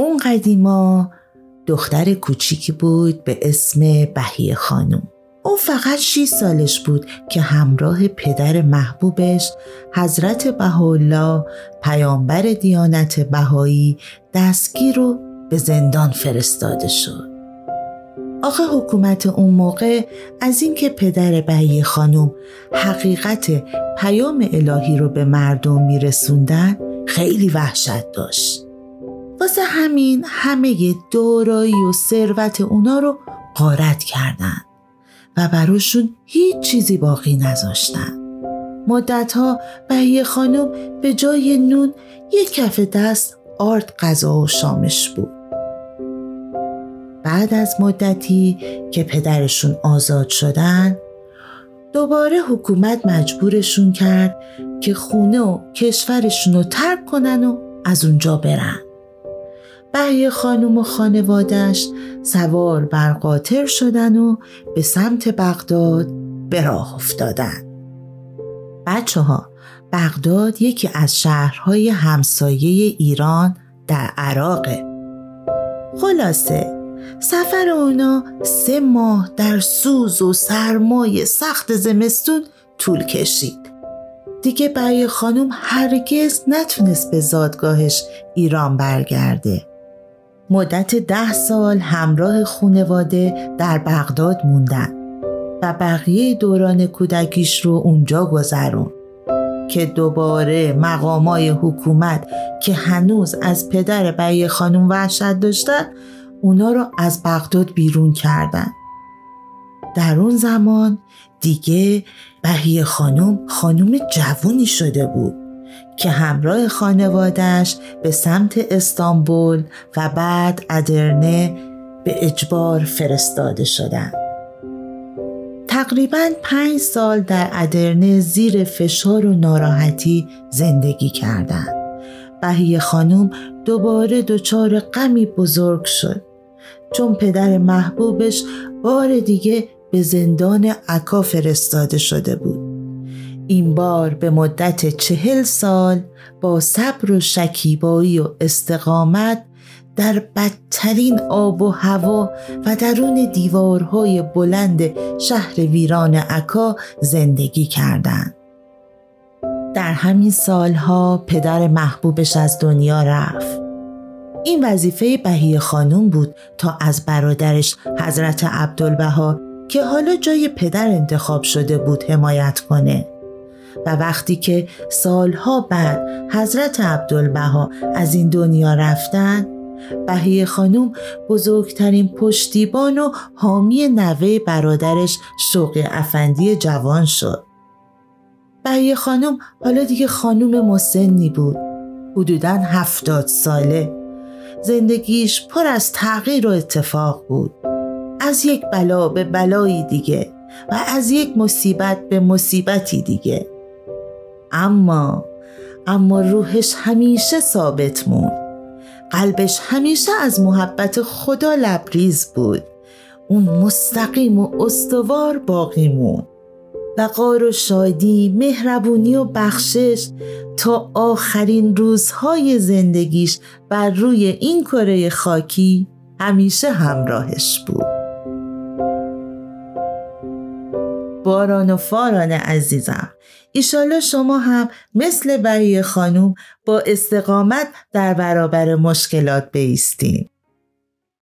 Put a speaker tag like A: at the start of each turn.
A: اون قدیما دختر کوچیکی بود به اسم بهیه خانم او فقط 6 سالش بود که همراه پدر محبوبش حضرت بهاءالله پیامبر دیانت بهایی دستگیر و به زندان فرستاده شد. آخه حکومت اون موقع از اینکه پدر بهی خانم حقیقت پیام الهی رو به مردم میرسوندن خیلی وحشت داشت. واسه همین همه دارایی و ثروت اونا رو قارت کردند. و براشون هیچ چیزی باقی نذاشتن. مدتها بهیه خانم به جای نون یک کف دست آرد غذا و شامش بود. بعد از مدتی که پدرشون آزاد شدن دوباره حکومت مجبورشون کرد که خونه و کشورشون رو ترک کنن و از اونجا برن. بهی خانم و خانوادش سوار بر قاطر شدن و به سمت بغداد به راه افتادن. بچه ها بغداد یکی از شهرهای همسایه ایران در عراقه. خلاصه سفر اونا سه ماه در سوز و سرمای سخت زمستون طول کشید. دیگه برای خانم هرگز نتونست به زادگاهش ایران برگرده. مدت ده سال همراه خونواده در بغداد موندن و بقیه دوران کودکیش رو اونجا گذرون که دوباره مقامای حکومت که هنوز از پدر بهی خانم وحشت داشتن اونا رو از بغداد بیرون کردن. در اون زمان دیگه بهی خانم خانم جوونی شده بود. که همراه خانوادش به سمت استانبول و بعد ادرنه به اجبار فرستاده شدند. تقریبا پنج سال در ادرنه زیر فشار و ناراحتی زندگی کردند. بهی خانم دوباره دچار غمی بزرگ شد چون پدر محبوبش بار دیگه به زندان عکا فرستاده شده بود. این بار به مدت چهل سال با صبر و شکیبایی و استقامت در بدترین آب و هوا و درون دیوارهای بلند شهر ویران عکا زندگی کردند. در همین سالها پدر محبوبش از دنیا رفت. این وظیفه بهی خانوم بود تا از برادرش حضرت عبدالبها که حالا جای پدر انتخاب شده بود حمایت کنه. و وقتی که سالها بعد حضرت عبدالبها از این دنیا رفتن بهی خانوم بزرگترین پشتیبان و حامی نوه برادرش شوق افندی جوان شد. بهی خانوم حالا دیگه خانوم مسنی بود. حدوداً هفتاد ساله. زندگیش پر از تغییر و اتفاق بود. از یک بلا به بلایی دیگه و از یک مصیبت به مصیبتی دیگه. اما اما روحش همیشه ثابت موند. قلبش همیشه از محبت خدا لبریز بود. اون مستقیم و استوار باقی موند. بقار و شادی مهربونی و بخشش تا آخرین روزهای زندگیش بر روی این کره خاکی همیشه همراهش بود. باران و فاران عزیزم. ایشالا شما هم مثل بهی خانوم با استقامت در برابر مشکلات بیستین.